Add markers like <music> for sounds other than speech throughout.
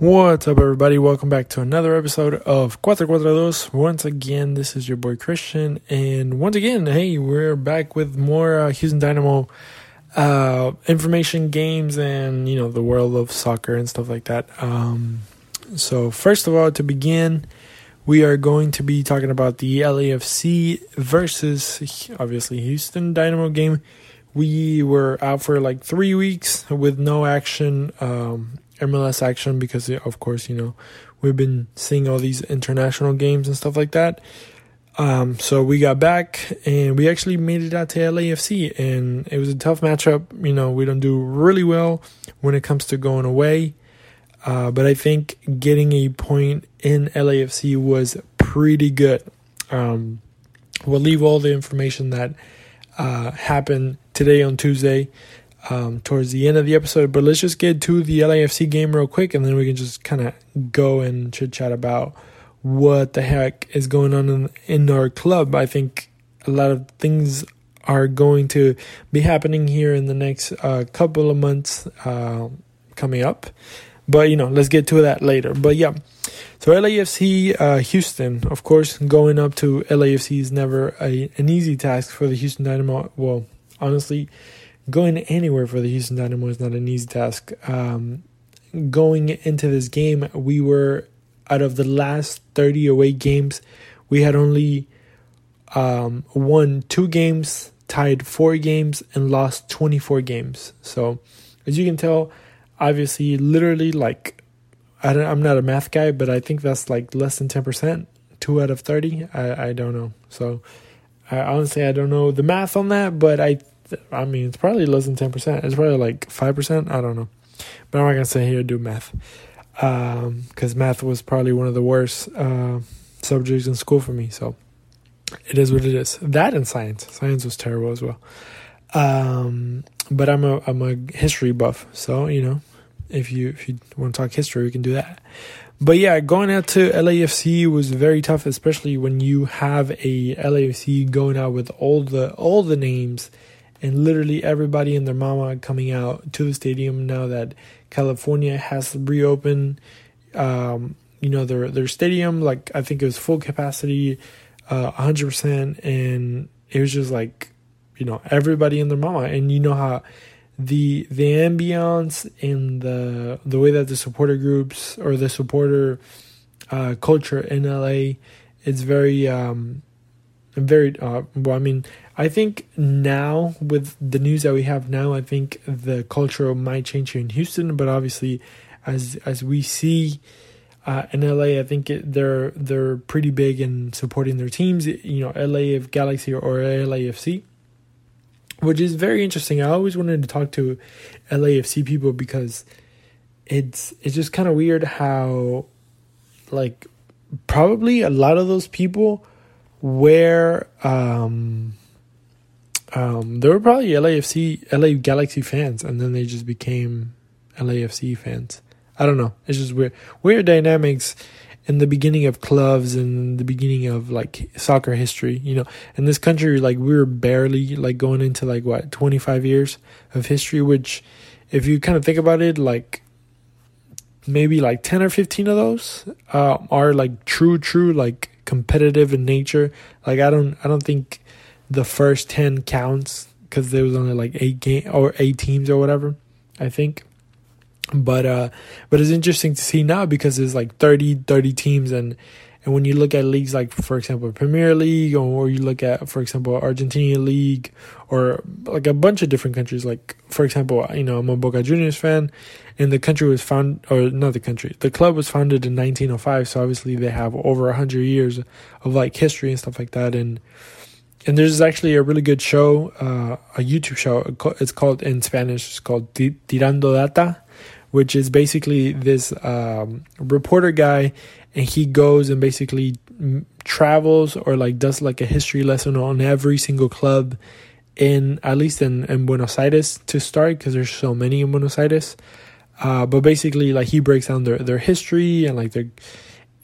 What's up, everybody? Welcome back to another episode of Cuatro Cuatro. Once again, this is your boy Christian, and once again, hey, we're back with more uh, Houston Dynamo uh, information, games, and you know the world of soccer and stuff like that. Um, so, first of all, to begin, we are going to be talking about the LAFC versus obviously Houston Dynamo game. We were out for like three weeks with no action. Um, MLS action because, of course, you know, we've been seeing all these international games and stuff like that. Um, so we got back and we actually made it out to LAFC, and it was a tough matchup. You know, we don't do really well when it comes to going away, uh, but I think getting a point in LAFC was pretty good. Um, we'll leave all the information that uh, happened today on Tuesday um, towards the end of the episode. But let's just get to the LAFC game real quick, and then we can just kind of go and chit chat about what the heck is going on in, in our club. I think a lot of things are going to be happening here in the next uh, couple of months uh, coming up. But you know, let's get to that later. But yeah, so LAFC uh, Houston, of course, going up to LAFC is never a, an easy task for the Houston Dynamo. Well, honestly, going anywhere for the Houston Dynamo is not an easy task. Um, going into this game, we were out of the last 30 away games, we had only um, won two games, tied four games, and lost 24 games. So, as you can tell, obviously, literally, like, I don't, I'm not a math guy, but I think that's like less than 10%. Two out of 30. I, I don't know. So, I, honestly, I don't know the math on that, but I I mean, it's probably less than 10%. It's probably like 5%. I don't know. But I'm not going to sit here and do math. Because um, math was probably one of the worst uh, subjects in school for me. So it is what it is. That and science. Science was terrible as well. Um, but I'm a I'm a history buff, so you know, if you if you want to talk history, we can do that. But yeah, going out to LAFC was very tough, especially when you have a LAFC going out with all the all the names and literally everybody and their mama coming out to the stadium now that California has reopened. Um, you know their their stadium, like I think it was full capacity, uh, hundred percent, and it was just like you know everybody and their mama, and you know how the the ambiance and the the way that the supporter groups or the supporter uh, culture in LA, it's very um, very uh, well. I mean, I think now with the news that we have now, I think the culture might change here in Houston. But obviously, as as we see uh, in LA, I think it, they're they're pretty big in supporting their teams. You know, LA of Galaxy or LAFC, which is very interesting. I always wanted to talk to LAFC people because it's it's just kind of weird how like probably a lot of those people wear um um, they were probably LAFC, LA Galaxy fans, and then they just became LAFC fans. I don't know. It's just weird, weird dynamics in the beginning of clubs and the beginning of like soccer history. You know, in this country, like we were barely like going into like what twenty five years of history, which, if you kind of think about it, like maybe like ten or fifteen of those uh, are like true, true like competitive in nature. Like I don't, I don't think the first 10 counts because there was only like eight game or eight teams or whatever i think. But uh but it's interesting to see now because there's like 30 30 teams and and when you look at leagues like for example premier league or you look at for example argentina league or like a bunch of different countries like for example you know i'm a boca juniors fan and the country was found or not the country the club was founded in 1905 so obviously they have over 100 years of like history and stuff like that and and there's actually a really good show, uh, a YouTube show. It's called in Spanish. It's called Tirando Data, which is basically this um, reporter guy, and he goes and basically travels or like does like a history lesson on every single club in at least in, in Buenos Aires to start because there's so many in Buenos Aires. Uh, but basically, like he breaks down their their history and like their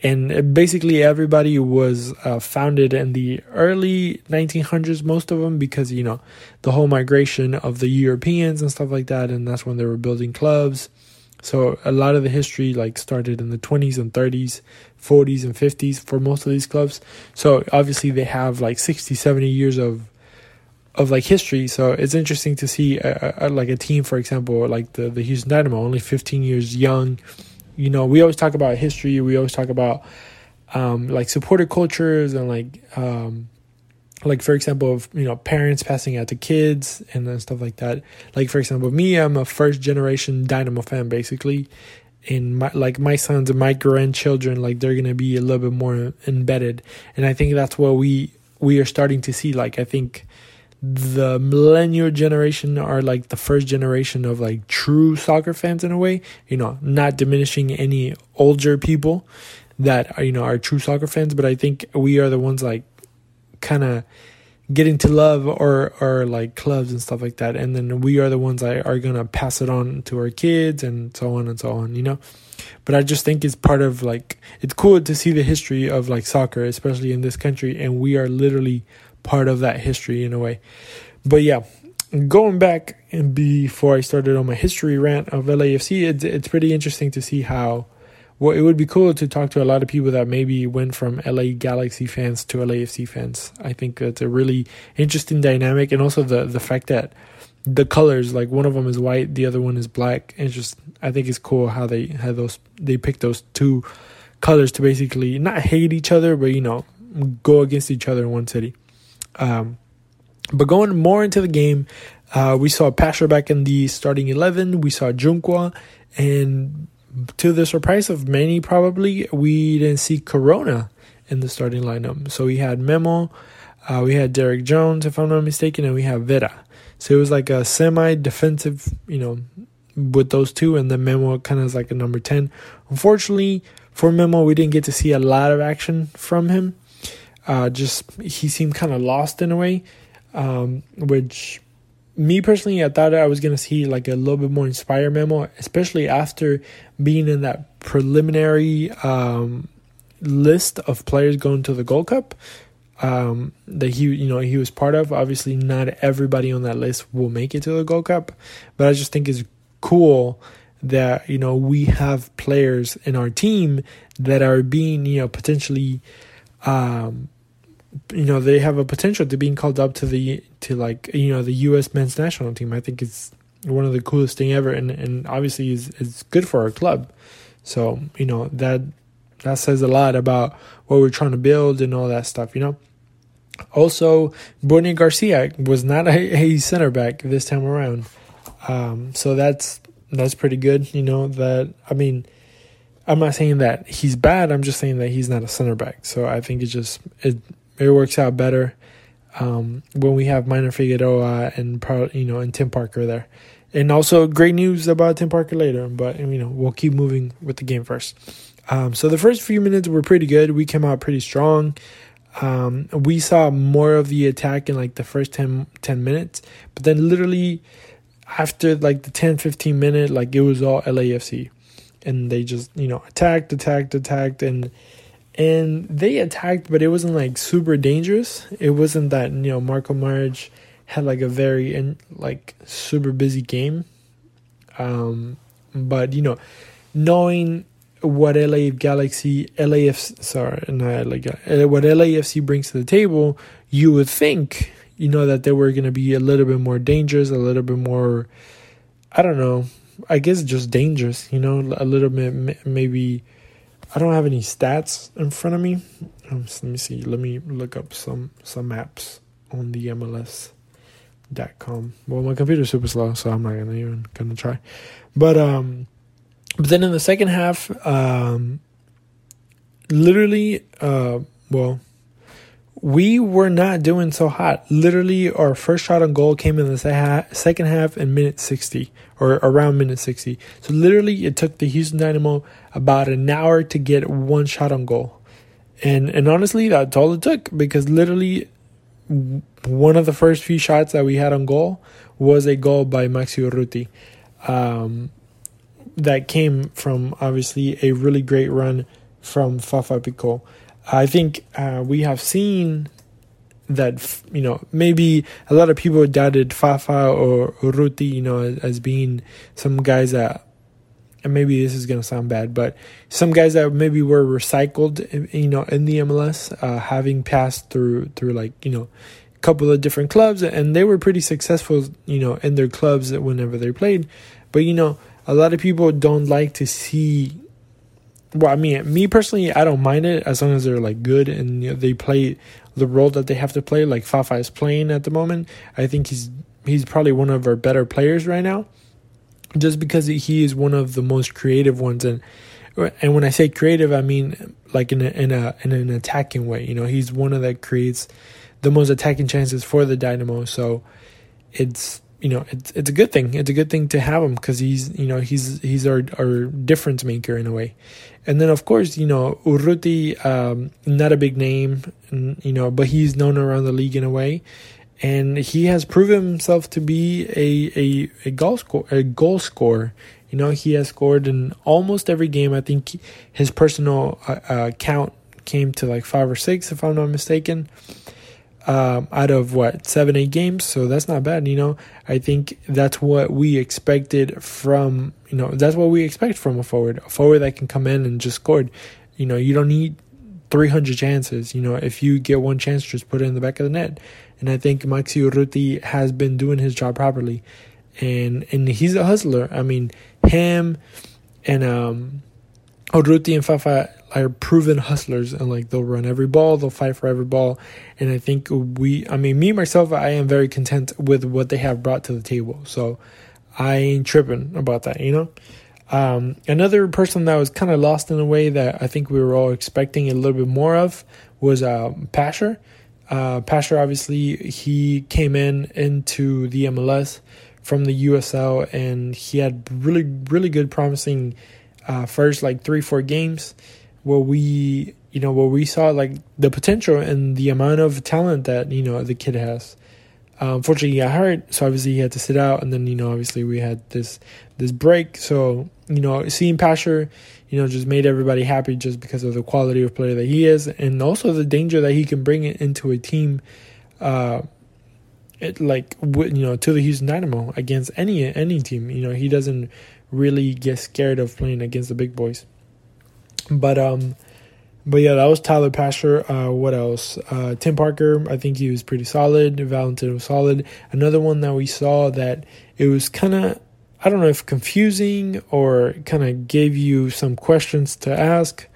and basically everybody was uh, founded in the early 1900s most of them because you know the whole migration of the europeans and stuff like that and that's when they were building clubs So a lot of the history like started in the 20s and 30s, 40s and 50s for most of these clubs. So obviously they have like 60, 70 years of of like history. So it's interesting to see a, a, like a team, for example, like the the Houston Dynamo, only 15 years young. You know, we always talk about history. We always talk about um, like supported cultures and like um, like for example of you know parents passing out to kids and then stuff like that. Like for example me i'm a first generation dynamo fan basically. And my like my sons and my grandchildren like they're gonna be a little bit more embedded. And i think that's what we we are starting to see. Like i think the millennial generation are like the first generation of like true soccer fans in a way you know not diminishing any older people that are you know are true soccer fans but i think we are the ones like kind of getting to love or or like clubs and stuff like that and then we are the ones that are gonna pass it on to our kids and so on and so on you know? But i just think it's part of like it's cool to see the history of like soccer especially in this country and we are literally part of that history in a way but yeah going back and before i started on my history rant of lafc it's, it's pretty interesting to see how well, it would be cool to talk to a lot of people that maybe went from LA Galaxy fans to LAFC fans. I think that's a really interesting dynamic, and also the the fact that the colors, like one of them is white, the other one is black. It's just I think it's cool how they had those they picked those two colors to basically not hate each other, but you know go against each other in one city. Um, but going more into the game, uh, we saw Pasher back in the starting eleven. We saw Junqua and to the surprise of many, probably, we didn't see Corona in the starting lineup. So we had Memo, uh, we had Derrick Jones, if I'm not mistaken, and we have Vera. So it was like a semi defensive, you know, with those two, and then Memo kind of is like a number 10. Unfortunately, for Memo, we didn't get to see a lot of action from him. Uh, just he seemed kind of lost in a way, um, which me personally, I thought I was gonna see like a little bit more inspired memo, especially after being in that preliminary um, list of players going to the Gold Cup um, that he you know he was part of. Obviously, not everybody on that list will make it to the Gold Cup, but I just think it's cool that you know we have players in our team that are being you know potentially um, you know they have a potential to being called up to the to like you know the U.S. men's national team. I think it's one of the coolest thing ever, and and obviously is is good for our club. So you know that that says a lot about what we're trying to build and all that stuff. You know. Also, Boniek Garcia was not a, a center back this time around, um, so that's that's pretty good. You know that I mean. I'm not saying that he's bad. I'm just saying that he's not a center back. So I think it just it it works out better um, when we have Maynor Figueroa and you know and Tim Parker there. And also great news about Tim Parker later, but you know we'll keep moving with the game first. Um, so the first few minutes were pretty good. We came out pretty strong. Um, we saw more of the attack in like the first 10, 10 minutes, but then literally after like the 10 15 minute like it was all LAFC and they just you know attacked attacked attacked and and they attacked, but it wasn't like super dangerous. It wasn't that you know Marko Maric had like a very and like super busy game. Um, but you know, knowing what LA Galaxy, LAF, sorry, not like what LAFC brings to the table, you would think you know that they were going to be a little bit more dangerous, a little bit more, I don't know, I guess just dangerous. You know, a little bit maybe I don't have any stats in front of me. Um, so let me see. Let me look up some some maps on the MLS.com. Well, my computer's super slow, so I'm not gonna even gonna try. But um, but then in the second half, um, literally, uh, well, we were not doing so hot. Literally, our first shot on goal came in the second half in minute 60 or around minute 60. So, literally, it took the Houston Dynamo about an hour to get one shot on goal. And, and honestly, that's all it took because literally, one of the first few shots that we had on goal was a goal by Maxi Urruti. Um, that came from obviously a really great run from Fafa Picault. I think uh, we have seen that you know maybe a lot of people doubted Fafa or Ruti, you know, as, being some guys that and maybe this is gonna sound bad, but some guys that maybe were recycled, you know, in the MLS, uh, having passed through through like you know, a couple of different clubs, and they were pretty successful, you know, in their clubs whenever they played. But you know, a lot of people don't like to see. Well, I mean, me personally, I don't mind it as long as they're like good and you know, they play the role that they have to play. Like Fafa is playing at the moment. I think he's he's probably one of our better players right now just because he is one of the most creative ones and and when I say creative I mean like in a, in a in an attacking way you know he's one of that creates the most attacking chances for the Dynamo so it's you know it's it's a good thing it's a good thing to have him because he's you know he's he's our our difference maker in a way and then of course you know Urruti um, not a big name you know but he's known around the league in a way and he has proven himself to be a a, a goal score a goal scorer. You know, he has scored in almost every game. I think his personal uh, uh, count came to like five or six, if I'm not mistaken, um, out of what seven, eight games. So that's not bad. You know, I think that's what we expected from. You know, that's what we expect from a forward, a forward that can come in and just score. You know, you don't need 300 chances. You know, if you get one chance, just put it in the back of the net. And I think Maxi Urruti has been doing his job properly. And and he's a hustler. I mean, him and um Urruti and Fafa are proven hustlers and like they'll run every ball, they'll fight for every ball. And I think we I mean me myself I am very content with what they have brought to the table. So I ain't tripping about that, you know? Um, another person that was kind of lost in a way that I think we were all expecting a little bit more of was uh, Pasher. Uh, Pasher, obviously, he came in into the MLS from the USL, and he had really, really good, promising uh, first like three, four games where we, you know, where we saw like the potential and the amount of talent that you know the kid has. Unfortunately, he got hurt, so obviously he had to sit out, and then you know, obviously we had this this break. So you know, seeing Pasher, you know, just made everybody happy just because of the quality of player that he is, and also the danger that he can bring into a team, uh, it, like you know, to the Houston Dynamo against any any team. You know, he doesn't really get scared of playing against the big boys. But um, but yeah, that was Tyler Pasher. Uh, what else? Uh, Tim Parker, I think he was pretty solid. Valentin was solid. Another one that we saw that it was kind of I don't know if confusing or kind of gave you some questions to ask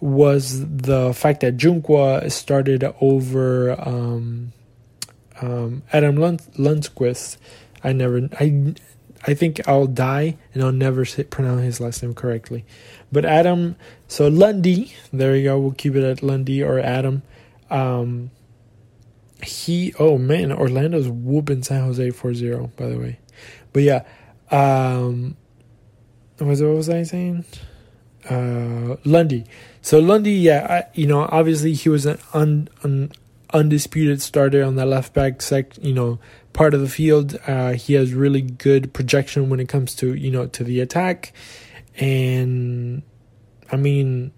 was the fact that Junqua started over um, um, Adam Lund- Lundqvist. I never, I, I think I'll die and I'll never say, pronounce his last name correctly. But Adam, so Lundy, there you go. We'll keep it at Lundy or Adam. Um, he, oh man, Orlando's whooping San Jose 4 0, by the way. But yeah, um, was, what was I saying? Uh, Lundy. So Lundy, yeah, I, you know, obviously he was an un, un, undisputed starter on that left back sec, you know, part of the field. Uh, he has really good projection when it comes to you know to the attack, and I mean,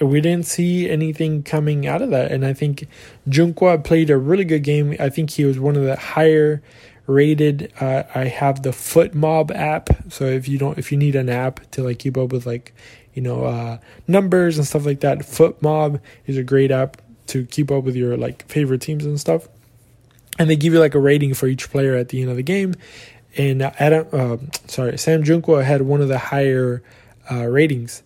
we didn't see anything coming out of that. And I think Junqua played a really good game. I think he was one of the higher rated. Uh, I have the FotMob app, so if you don't, if you need an app to like keep up with like you know uh, numbers and stuff like that, FotMob is a great app to keep up with your like favorite teams and stuff. And they give you like a rating for each player at the end of the game. And Adam, uh, sorry, Sam Junqua had one of the higher uh, ratings,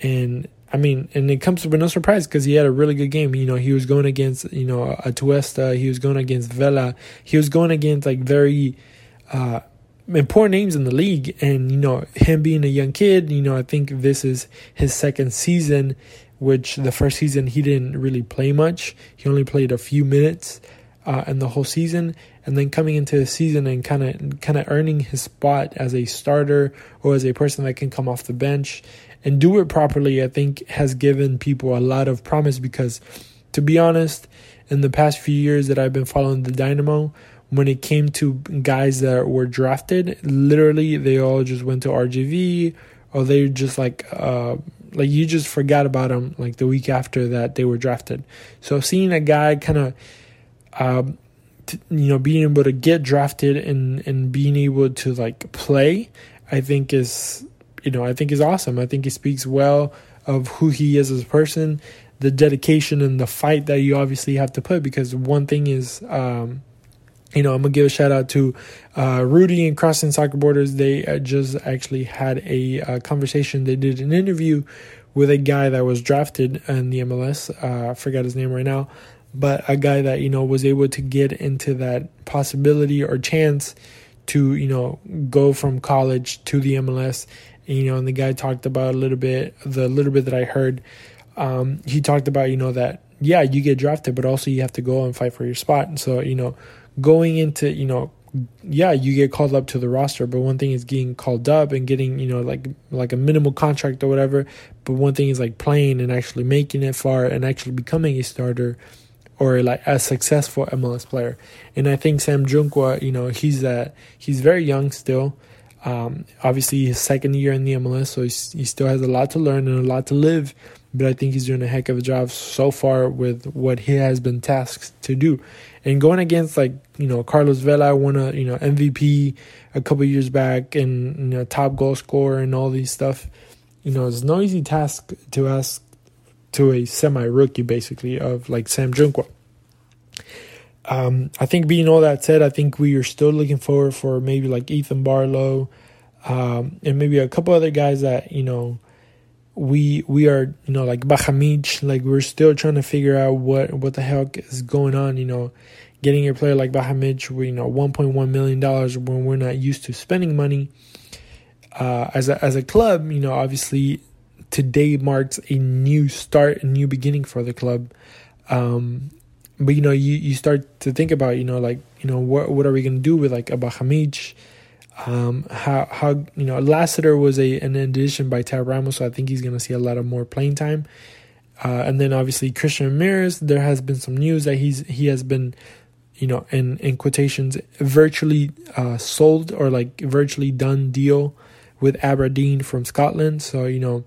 and I mean, and it comes with no surprise because he had a really good game. You know, he was going against, you know, Atuesta, he was going against Vela, he was going against like very uh, important names in the league. And, you know, him being a young kid, you know, I think this is his second season, which the first season he didn't really play much. He only played a few minutes uh, in the whole season. And then coming into the season and kind of kind of earning his spot as a starter or as a person that can come off the bench and do it properly, I think has given people a lot of promise because, to be honest, in the past few years that I've been following the Dynamo, when it came to guys that were drafted, literally they all just went to RGV or they just like uh like you just forgot about them like the week after that they were drafted. So seeing a guy kind of um you know being able to get drafted and and being able to like play, I think is you know, I think is awesome. I think he speaks well of who he is as a person, the dedication and the fight that you obviously have to put. Because one thing is, um, you know, I'm gonna give a shout out to uh, Rudy and Crossing Soccer Borders. They uh, just actually had a uh, conversation. They did an interview with a guy that was drafted in the MLS. Uh, I forgot his name right now, but a guy that you know was able to get into that possibility or chance to you know go from college to the MLS. You know, and the guy talked about a little bit the little bit that I heard. Um, he talked about you know that yeah you get drafted, but also you have to go and fight for your spot. And so you know going into you know yeah you get called up to the roster but one thing is getting called up and getting you know like like a minimal contract or whatever but one thing is like playing and actually making it far and actually becoming a starter or like a successful MLS player and I think Sam Junqua you know he's that he's very young still um, obviously his second year in the MLS so he still has a lot to learn and a lot to live but I think he's doing a heck of a job so far with what he has been tasked to do. And going against like you know Carlos Vela won a you know MVP a couple years back and you know top goal scorer and all these stuff. You know it's no easy task to ask to a semi rookie basically of like Sam Junqua. Um, I think being all that said, I think we are still looking forward for maybe like Ethan Bartlow, um, and maybe a couple other guys that you know we we are you know like Bahamich, like we're still trying to figure out what what the heck is going on. You know, getting a player like Bahamich, you know 1.1 million dollars when we're not used to spending money. Uh, as a as a club, you know, obviously today marks a new start, a new beginning for the club. Um, but you know, you you start to think about you know like you know what what are we gonna do with like a Bahamich um, how how you know Lassiter was a an addition by Tab Ramos, so I think he's going to see a lot of more playing time. Uh, and then obviously Christian Ramirez, there has been some news that he's he has been, you know, in in quotations, virtually uh, sold or like virtually done deal with Aberdeen from Scotland. So you know,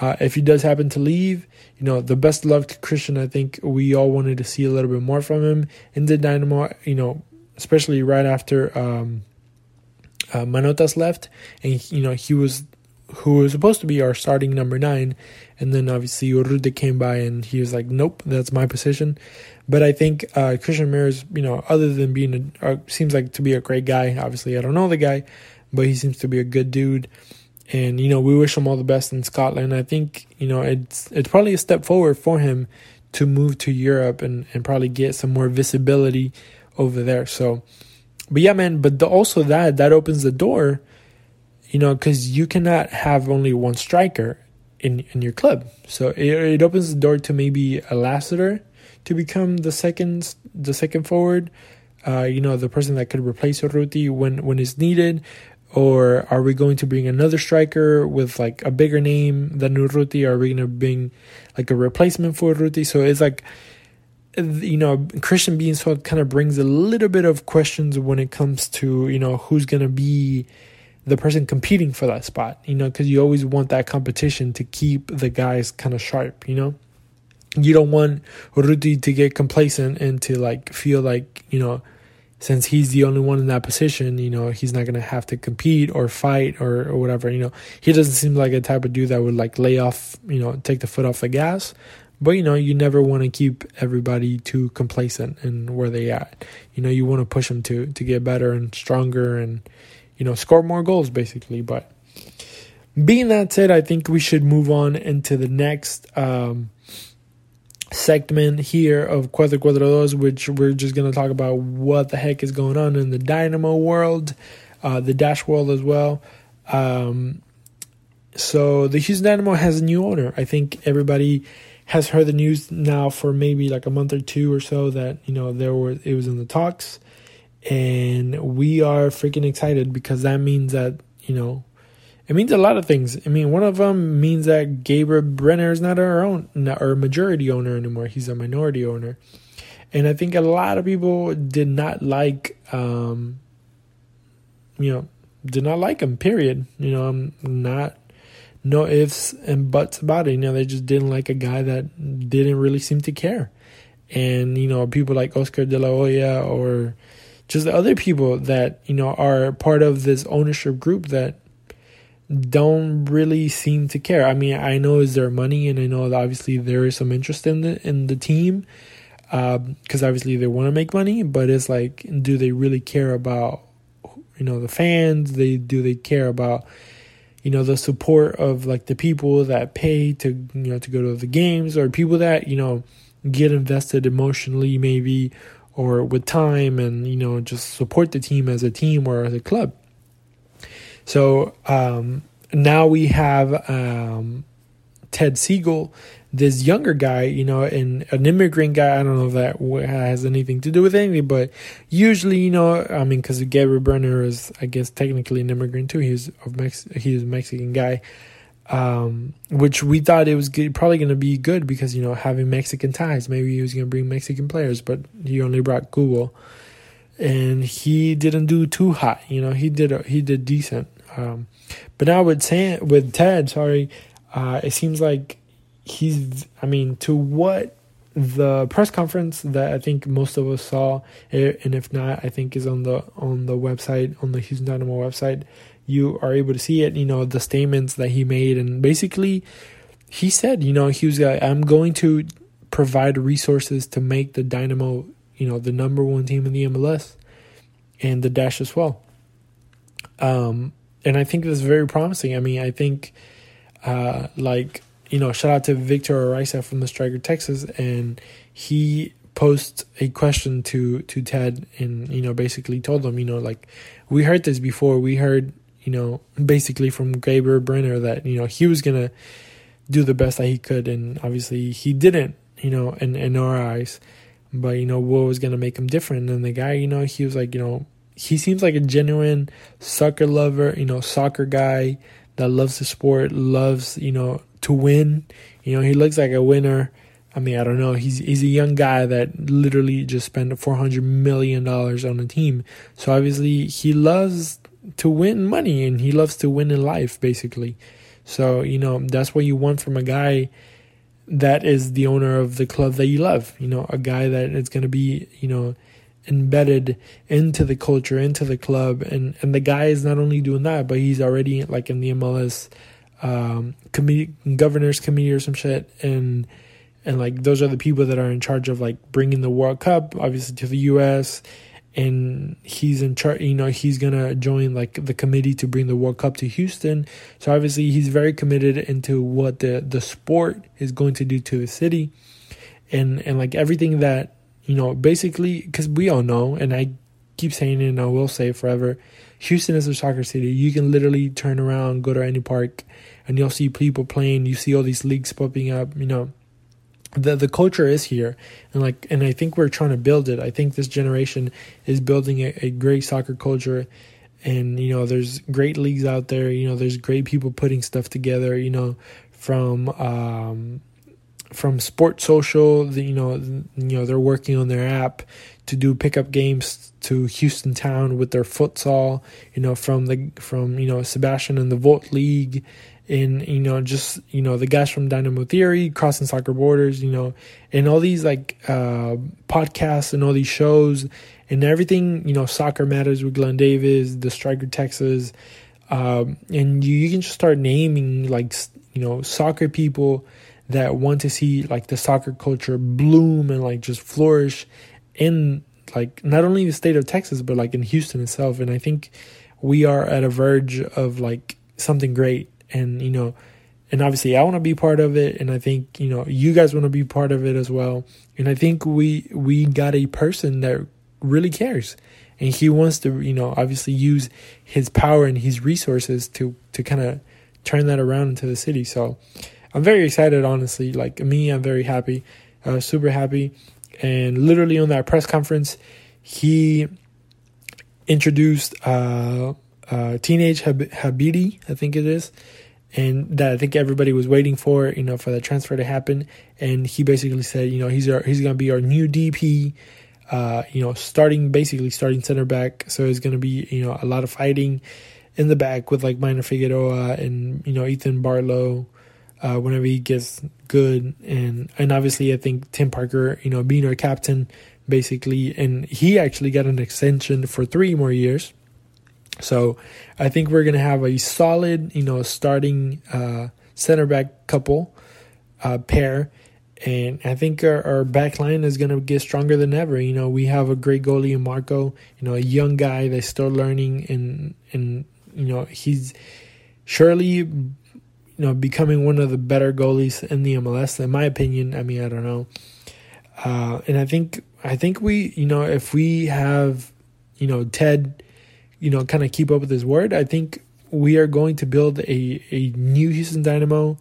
uh, if he does happen to leave, you know, the best love to Christian. I think we all wanted to see a little bit more from him in the Dynamo. You know, especially right after. Um, uh, Manotas left, and you know he was who was supposed to be our starting number nine, and then obviously Urruti came by and he was like, "Nope, that's my position." But I think uh, Christian Ramirez, you know, other than being a, uh, seems like to be a great guy. Obviously, I don't know the guy, but he seems to be a good dude, and you know, we wish him all the best in Scotland. I think you know it's it's probably a step forward for him to move to Europe and and probably get some more visibility over there. So but yeah, man. But the, also that that opens the door, you know, because you cannot have only one striker in in your club. So it, it opens the door to maybe a Lassiter to become the second the second forward. Uh, you know, the person that could replace Urruti when when it's needed. Or are we going to bring another striker with like a bigger name than Urruti? Are we going to bring like a replacement for Urruti? So it's like you know, Christian Beansfeld kind of brings a little bit of questions when it comes to, you know, who's going to be the person competing for that spot, you know, because you always want that competition to keep the guys kind of sharp, you know. You don't want Rudy to get complacent and to like feel like, you know, since he's the only one in that position, you know, he's not going to have to compete or fight or, or whatever, you know. He doesn't seem like a type of dude that would like lay off, you know, take the foot off the gas. But you know, you never want to keep everybody too complacent in where they at. You know, you want to push them to to get better and stronger and you know score more goals basically. But being that said, I think we should move on into the next um, segment here of Cuatro Cuadrados, which we're just gonna talk about what the heck is going on in the Dynamo world, uh, the Dash world as well. Um, so the Houston Dynamo has a new owner. I think everybody has heard the news now for maybe like a month or two or so that you know there were it was in the talks and we are freaking excited because that means that you know it means a lot of things. I mean, one of them means that Gabriel Brenner is not our own, not our majority owner anymore. He's a minority owner, and I think a lot of people did not like, um, you know, did not like him. Period. You know, I'm not no ifs and buts about it. You know, they just didn't like a guy that didn't really seem to care. And, you know, people like Oscar de la Hoya or just other people that, you know, are part of this ownership group that don't really seem to care. I mean, I know is their money, and I know that obviously there is some interest in the in the team, because um, obviously they want to make money. But it's like, do they really care about you know the fans? They do they care about you know the support of like the people that pay to you know to go to the games or people that you know get invested emotionally maybe or with time and you know just support the team as a team or as a club so um, now we have um, Ted Segal, this younger guy, you know, and an immigrant guy. I don't know if that has anything to do with anything, but usually, you know, I mean, because Gabriel Brenner is, I guess, technically an immigrant too. He's of Mex- he's a Mexican guy, um, which we thought it was good, probably going to be good because you know having Mexican ties. Maybe he was going to bring Mexican players, but he only brought Google, and he didn't do too hot. You know, he did he did decent. Um, but now with Sam, with Ted, sorry, uh, it seems like he's. I mean, to what the press conference that I think most of us saw, eh, and if not, I think is on the on the website on the Houston Dynamo website. You are able to see it. You know the statements that he made, and basically, he said, you know, he was like, "I'm going to provide resources to make the Dynamo, you know, the number one team in the MLS, and the Dash as well." Um, and I think that's very promising. I mean, I think uh, like you know, shout out to Victor Araiza from the Striker Texas, and he posed a question to to Ted, and you know, basically told him, you know, like we heard this before. We heard, you know, basically from Gabriel Brenner that you know he was gonna do the best that he could, and obviously he didn't, you know, in in our eyes. But you know, what was gonna make him different? And the guy, you know, he was like, you know, he seems like a genuine soccer lover, you know, soccer guy that loves the sport, loves, you know, to win. You know, he looks like a winner. I mean, I don't know. He's he's a young guy that literally just spent four hundred million dollars on a team. So obviously he loves to win money and he loves to win in life, basically. So, you know, that's what you want from a guy that is the owner of the club that you love. You know, a guy that is gonna be, you know, embedded into the culture, into the club, and and the guy is not only doing that, but he's already like in the MLS um, committee, governors committee or some shit, and and like those are the people that are in charge of like bringing the World Cup, obviously to the U.S. And he's in charge, you know, he's gonna join like the committee to bring the World Cup to Houston. So obviously, he's very committed into what the the sport is going to do to the city, and and like everything that you know, basically, because we all know, and I keep saying it and I will say it forever Houston is a soccer city. You can literally turn around, go to any park, and you'll see people playing. You see all these leagues popping up. You know, the the culture is here, and like, and I think we're trying to build it. I think this generation is building a, a great soccer culture, and you know, there's great leagues out there. You know, there's great people putting stuff together. You know, from um, from Sport Social, the, you know, you know they're working on their app to do pickup games to Houston Town with their futsal. You know, from the from you know Sebastian and the Volt League, and you know just you know the guys from Dynamo Theory, Crossing Soccer Borders. You know, and all these like uh, podcasts and all these shows and everything. You know, Soccer Matters with Glenn Davis, the Striker Texas. Um, and you, you can just start naming like you know soccer people that want to see like the soccer culture bloom and like just flourish in like not only the state of Texas but like in Houston itself. And I think we are at a verge of like something great. And you know and obviously I want to be part of it. And I think you know you guys want to be part of it as well. And I think we we got a person that really cares. And he wants to you know obviously use his power and his resources to to kind of turn that around into the city. So I'm very excited, honestly. Like me, I'm very happy, uh, super happy. And literally on that press conference, he introduced uh, uh, Teenage Hab- Habidi, I think it is, and that I think everybody was waiting for, you know, for the transfer to happen. And he basically said, you know, he's our, he's gonna be our new DP. Uh, you know, starting basically starting center back. So it's gonna be you know a lot of fighting in the back with like Maynor Figueroa and you know Ethan Bartlow uh, whenever he gets good. And and obviously, I think Tim Parker, you know, being our captain, basically, and he actually got an extension for three more years. So I think we're gonna have a solid, you know, starting uh, center back couple uh, pair, and I think our, our back line is gonna get stronger than ever. You know, we have a great goalie in Marco. You know, a young guy that's still learning, and and you know he's surely you know becoming one of the better goalies in the MLS. In my opinion, I mean I don't know, uh, and I think I think we you know if we have you know Ted you know, kind of keep up with his word, I think we are going to build a, a new Houston Dynamo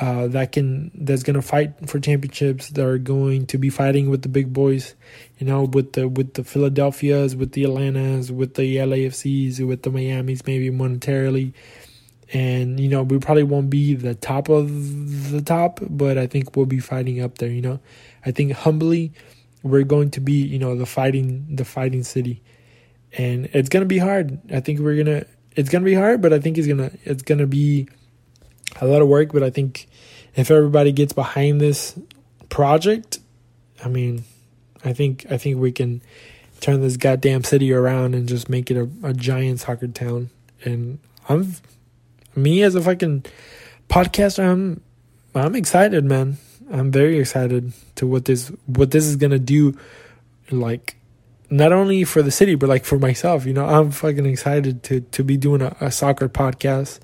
uh, that can that's going to fight for championships. That are going to be fighting with the big boys, you know, with the with the Philadelphias, with the Atlantas, with the LAFCs, with the Miami's, maybe monetarily. And you know, we probably won't be the top of the top, but I think we'll be fighting up there. You know, I think humbly, we're going to be you know the fighting the fighting city and it's gonna be hard. I think we're gonna. It's gonna be hard, but I think it's gonna. It's gonna be a lot of work. But I think if everybody gets behind this project, I mean, I think I think we can turn this goddamn city around and just make it a, a giant soccer town. And I'm me as a fucking podcaster. I'm I'm excited, man. I'm very excited to what this what this is gonna do. Like not only for the city but like for myself you know i'm fucking excited to to be doing a, a soccer podcast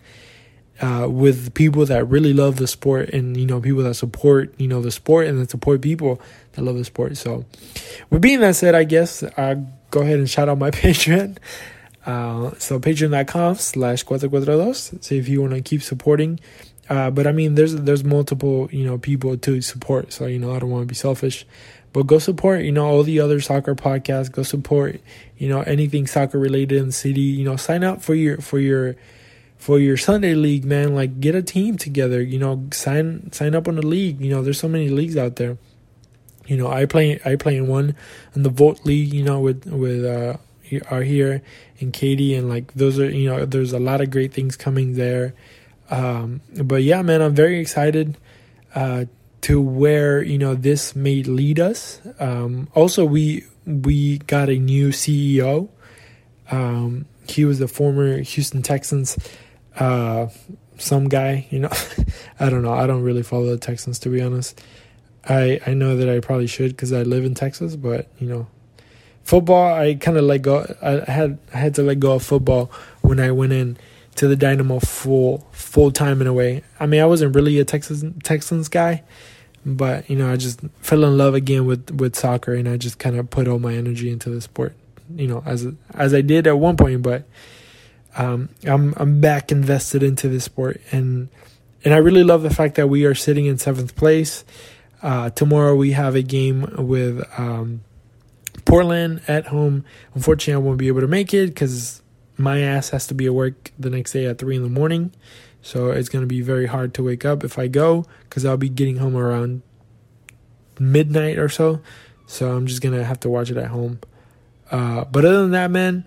uh, with people that really love the sport and you know people that support you know the sport and that support people that love the sport so with being that said i guess i go ahead and shout out my <laughs> patreon uh, so patreon.com slash cuatro so if you want to keep supporting uh, but i mean there's there's multiple you know people to support so you know i don't want to be selfish but go support, you know, all the other soccer podcasts. Go support, you know, anything soccer related in the city. You know, sign up for your for your for your Sunday league, man. Like get a team together. You know, sign sign up on a league. You know, there's so many leagues out there. You know, I play I play in one in the Volt League. You know, with with uh are here and Katie and like those are you know there's a lot of great things coming there. Um, but yeah, man, I'm very excited uh, to where you know this may lead us. Um, also, we we got a new CEO. Um, he was the former Houston Texans, uh, some guy. You know, <laughs> I don't know. I don't really follow the Texans to be honest. I I know that I probably should because I live in Texas, but you know, football. I kind of let go. I had I had to let go of football when I went in to the Dynamo full full time in a way. I mean, I wasn't really a Texas Texans guy, but you know, I just fell in love again with with soccer, and I just kind of put all my energy into the sport. You know, as as I did at one point, but um, I'm I'm back invested into the sport, and and I really love the fact that we are sitting in seventh place. Uh, tomorrow we have a game with um, Portland at home. Unfortunately, I won't be able to make it because my ass has to be at work the next day at three in the morning. So it's going to be very hard to wake up if I go because I'll be getting home around midnight or so. So I'm just going to have to watch it at home. Uh, but other than that, man,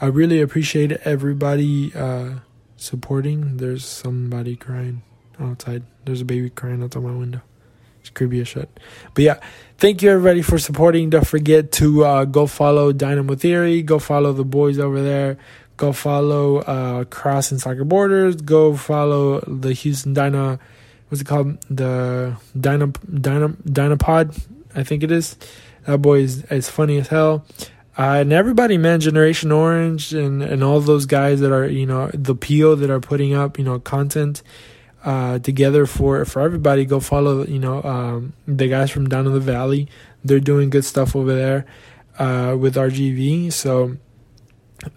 I really appreciate everybody uh, supporting. There's somebody crying outside. There's a baby crying outside my window. Creepy as shit. But yeah, thank you everybody for supporting. Don't forget to uh, go follow Dynamo Theory. Go follow the boys over there. Go follow uh, Crossing Soccer Borders. Go follow the Houston Dyna. What's it called? The Dyna Dyna Dynapod. I think it is. That boy is, is funny as hell. Uh, and everybody, man, Generation Orange and, and all those guys that are, you know, the PO that are putting up, you know, content uh, together for for everybody. Go follow you know um, the guys from down in the valley. They're doing good stuff over there uh, with RGV. So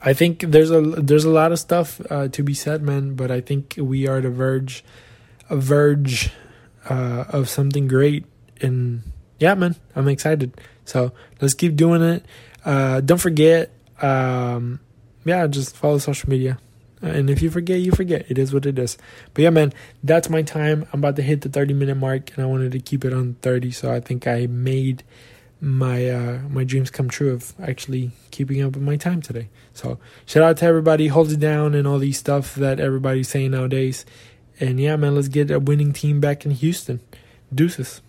I think there's a there's a lot of stuff uh, to be said, man. But I think we are at the verge, a verge uh, of something great. And yeah, man, I'm excited. So let's keep doing it. Uh, don't forget, um, yeah, just follow social media. And if you forget, you forget. It is what it is. But yeah, man, that's my time. I'm about to hit the 30 minute mark, and I wanted to keep it on 30. So I think I made my uh, my dreams come true of actually keeping up with my time today. So shout out to everybody, hold it down, and all these stuff that everybody's saying nowadays. And yeah, man, let's get a winning team back in Houston. Deuces.